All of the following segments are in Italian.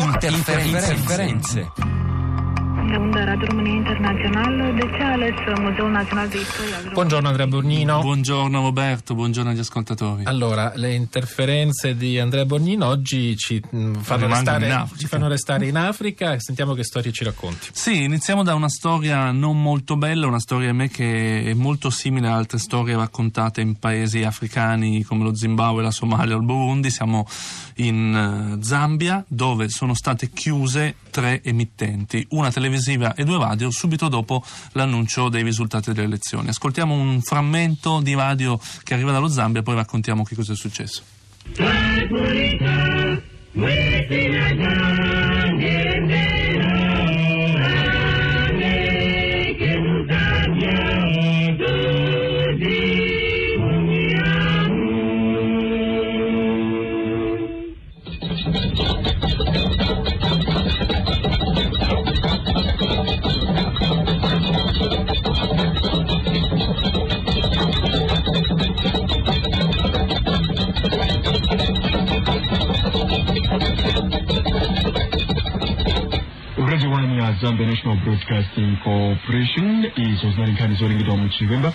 Interferenze. Interferenze. Buongiorno Andrea Borgnino. Buongiorno Roberto, buongiorno agli ascoltatori. Allora, le interferenze di Andrea Borgnino oggi ci, mh, fanno, restare, ci fanno restare in Africa. Sentiamo che storie ci racconti. Sì, iniziamo da una storia non molto bella, una storia a me che è molto simile a altre storie raccontate in paesi africani come lo Zimbabwe, la Somalia o il Burundi. Siamo in uh, Zambia dove sono state chiuse tre emittenti, una televisiva e due radio, subito dopo l'annuncio dei risultati delle elezioni. Ascoltiamo un frammento di radio che arriva dallo Zambia e poi raccontiamo che cosa è successo. Gombe National Broadcasting Corporation. Izozina linkhandiso lingidwa mu kibemba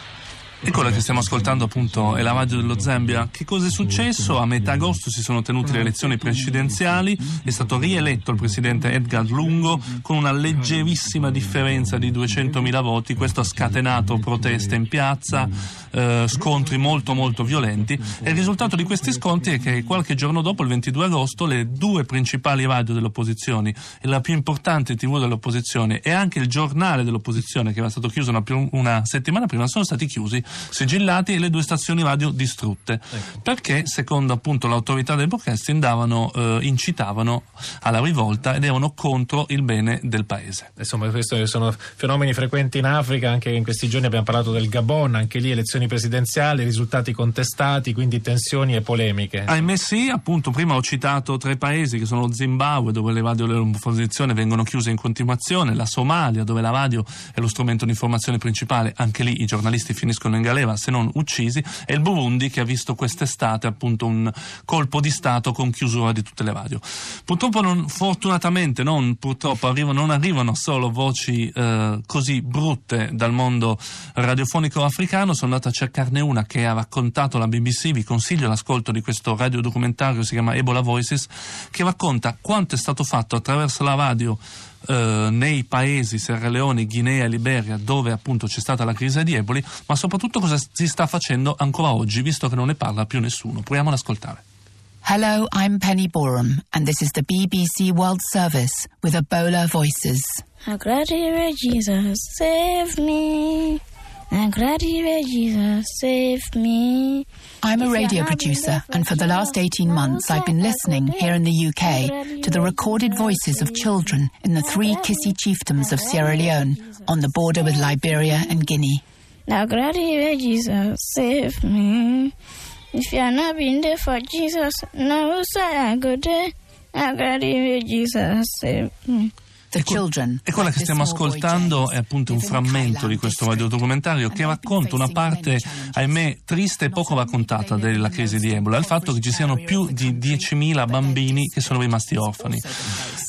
E quella che stiamo ascoltando appunto è la radio dello Zambia. Che cosa è successo? A metà agosto si sono tenute le elezioni presidenziali, è stato rieletto il presidente Edgar Lungo con una leggerissima differenza di 200.000 voti, questo ha scatenato proteste in piazza, eh, scontri molto molto violenti e il risultato di questi scontri è che qualche giorno dopo, il 22 agosto, le due principali radio dell'opposizione e la più importante tv dell'opposizione e anche il giornale dell'opposizione che era stato chiuso una, una settimana prima sono stati chiusi sigillati e le due stazioni radio distrutte. Ecco. Perché, secondo appunto l'autorità del broadcasting, davano, eh, incitavano alla rivolta ed erano contro il bene del paese. Insomma, questi sono fenomeni frequenti in Africa, anche in questi giorni abbiamo parlato del Gabon, anche lì elezioni presidenziali, risultati contestati, quindi tensioni e polemiche. Ahimè sì, appunto, prima ho citato tre paesi che sono Zimbabwe, dove le radio dell'opposizione vengono chiuse in continuazione, la Somalia, dove la radio è lo strumento di informazione principale, anche lì i giornalisti finiscono in galera se non uccisi, e il Burundi che ha visto quest'estate appunto un colpo di Stato con chiusura di tutte le radio. Purtroppo, non, fortunatamente, non, purtroppo arrivano, non arrivano solo voci eh, così brutte dal mondo radiofonico africano, sono andato a cercarne una che ha raccontato la BBC, vi consiglio l'ascolto di questo radiodocumentario, si chiama Ebola Voices, che racconta quanto è stato fatto attraverso la radio eh, nei paesi Sierra Leone, Guinea, Liberia, dove appunto c'è stata la crisi di Eboli, ma soprattutto cosa si sta facendo ancora oggi, visto che non ne parla più nessuno. Proviamo ad ascoltare. Hello, I'm Penny Borum, and this is the BBC World Service with Ebola Voices. How glad you Jesus, save me. I'm glad you Jesus, save me. I'm a radio producer, and for the last 18 months, I've been listening here in the UK to the recorded voices of children in the three Kissy chiefdoms of Sierra Leone on the border with Liberia and Guinea. Now, glad Jesus, save me. If you're not been there for Jesus, now I go there. Now, glad Jesus, save me. E quella che stiamo ascoltando è appunto un frammento di questo radiodocumentario che racconta una parte, ahimè, triste e poco raccontata della crisi di Ebola, il fatto che ci siano più di 10.000 bambini che sono rimasti orfani.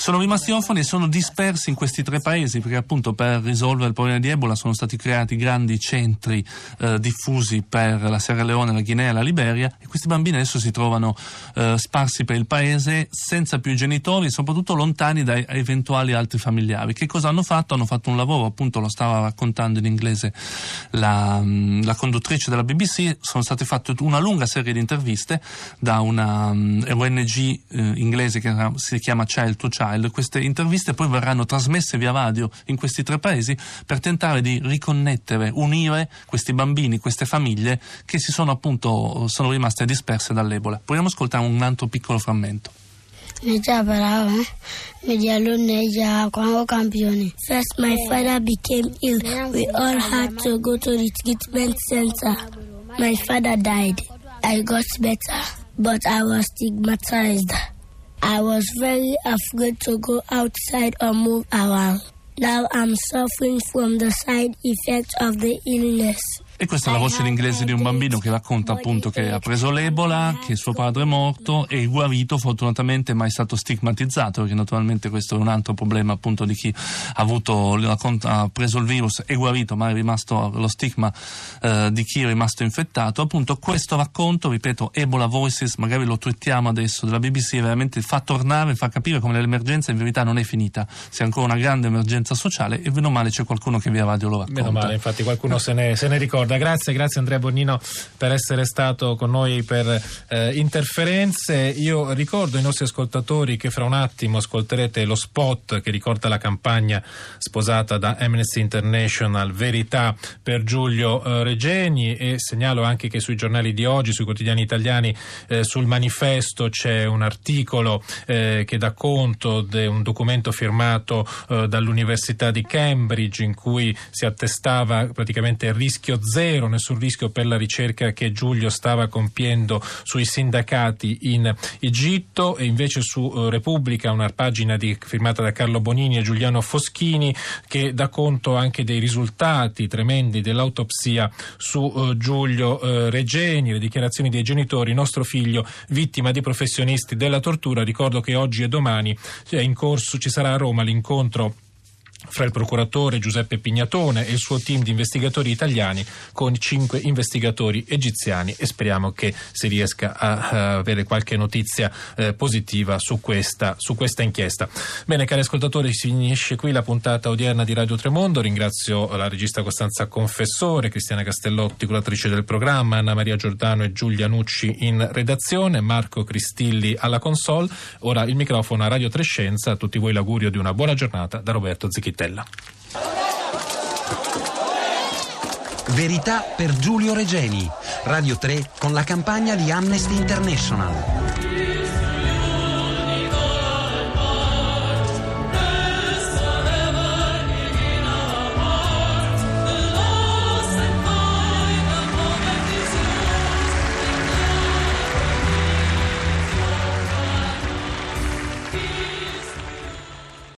Sono rimasti orfani e sono dispersi in questi tre paesi perché appunto per risolvere il problema di Ebola sono stati creati grandi centri eh, diffusi per la Sierra Leone, la Guinea la Liberia e questi bambini adesso si trovano eh, sparsi per il paese senza più genitori soprattutto lontani da eventuali altri familiari. Che cosa hanno fatto? Hanno fatto un lavoro, appunto lo stava raccontando in inglese la, la conduttrice della BBC, sono state fatte una lunga serie di interviste da una um, ONG eh, inglese che si chiama Child to Child. Queste interviste poi verranno trasmesse via radio in questi tre paesi per tentare di riconnettere, unire questi bambini, queste famiglie che si sono appunto sono rimaste disperse dall'Ebola. Proviamo ad ascoltare un altro piccolo frammento. Meja Barao, Medialo Neja, Kwango Campione. First, my father became ill. We all had to go to the treatment center. My father died. I got better, but I was stigmatized. I was very afraid to go outside or move around. Now I'm suffering from the side effects of the illness. E questa è la voce in inglese di un bambino che racconta appunto che ha preso l'Ebola, che suo padre è morto e guarito, fortunatamente mai stato stigmatizzato, perché naturalmente questo è un altro problema appunto di chi ha, avuto, ha preso il virus e guarito, ma è rimasto lo stigma eh, di chi è rimasto infettato. Appunto questo racconto, ripeto, Ebola Voices, magari lo twittiamo adesso della BBC, veramente fa tornare, fa capire come l'emergenza in verità non è finita, sia ancora una grande emergenza sociale e meno male c'è qualcuno che via radio lo racconta. Meno male, infatti qualcuno se ne, se ne ricorda. Grazie, grazie Andrea Bonnino per essere stato con noi per eh, interferenze. Io ricordo ai nostri ascoltatori che fra un attimo ascolterete lo spot che ricorda la campagna sposata da Amnesty International Verità per Giulio eh, Regeni e segnalo anche che sui giornali di oggi, sui quotidiani italiani, eh, sul manifesto c'è un articolo eh, che dà conto di un documento firmato eh, dall'Università di Cambridge in cui si attestava praticamente il rischio zero, nessun rischio per la ricerca che Giulio stava compiendo sui sindacati in Egitto e invece su eh, Repubblica una pagina di, firmata da Carlo Bonini e Giuliano Foschini che dà conto anche dei risultati tremendi dell'autopsia su eh, Giulio eh, Regeni, le dichiarazioni dei genitori, nostro figlio vittima di professionisti della tortura. Ricordo che oggi e domani in corso, ci sarà a Roma l'incontro fra il procuratore Giuseppe Pignatone e il suo team di investigatori italiani con cinque investigatori egiziani e speriamo che si riesca a, avere qualche notizia eh, positiva su questa, su questa, inchiesta. Bene, cari ascoltatori, si finisce qui la puntata odierna di Radio Tremondo. Ringrazio la regista Costanza Confessore, Cristiana Castellotti, curatrice del programma, Anna Maria Giordano e Giulia Nucci in redazione, Marco Cristilli alla console. Ora il microfono a Radio Trescenza. A tutti voi l'augurio di una buona giornata da Roberto Zicchittini. Pittella. Verità per Giulio Regeni, Radio 3 con la campagna di Amnesty International.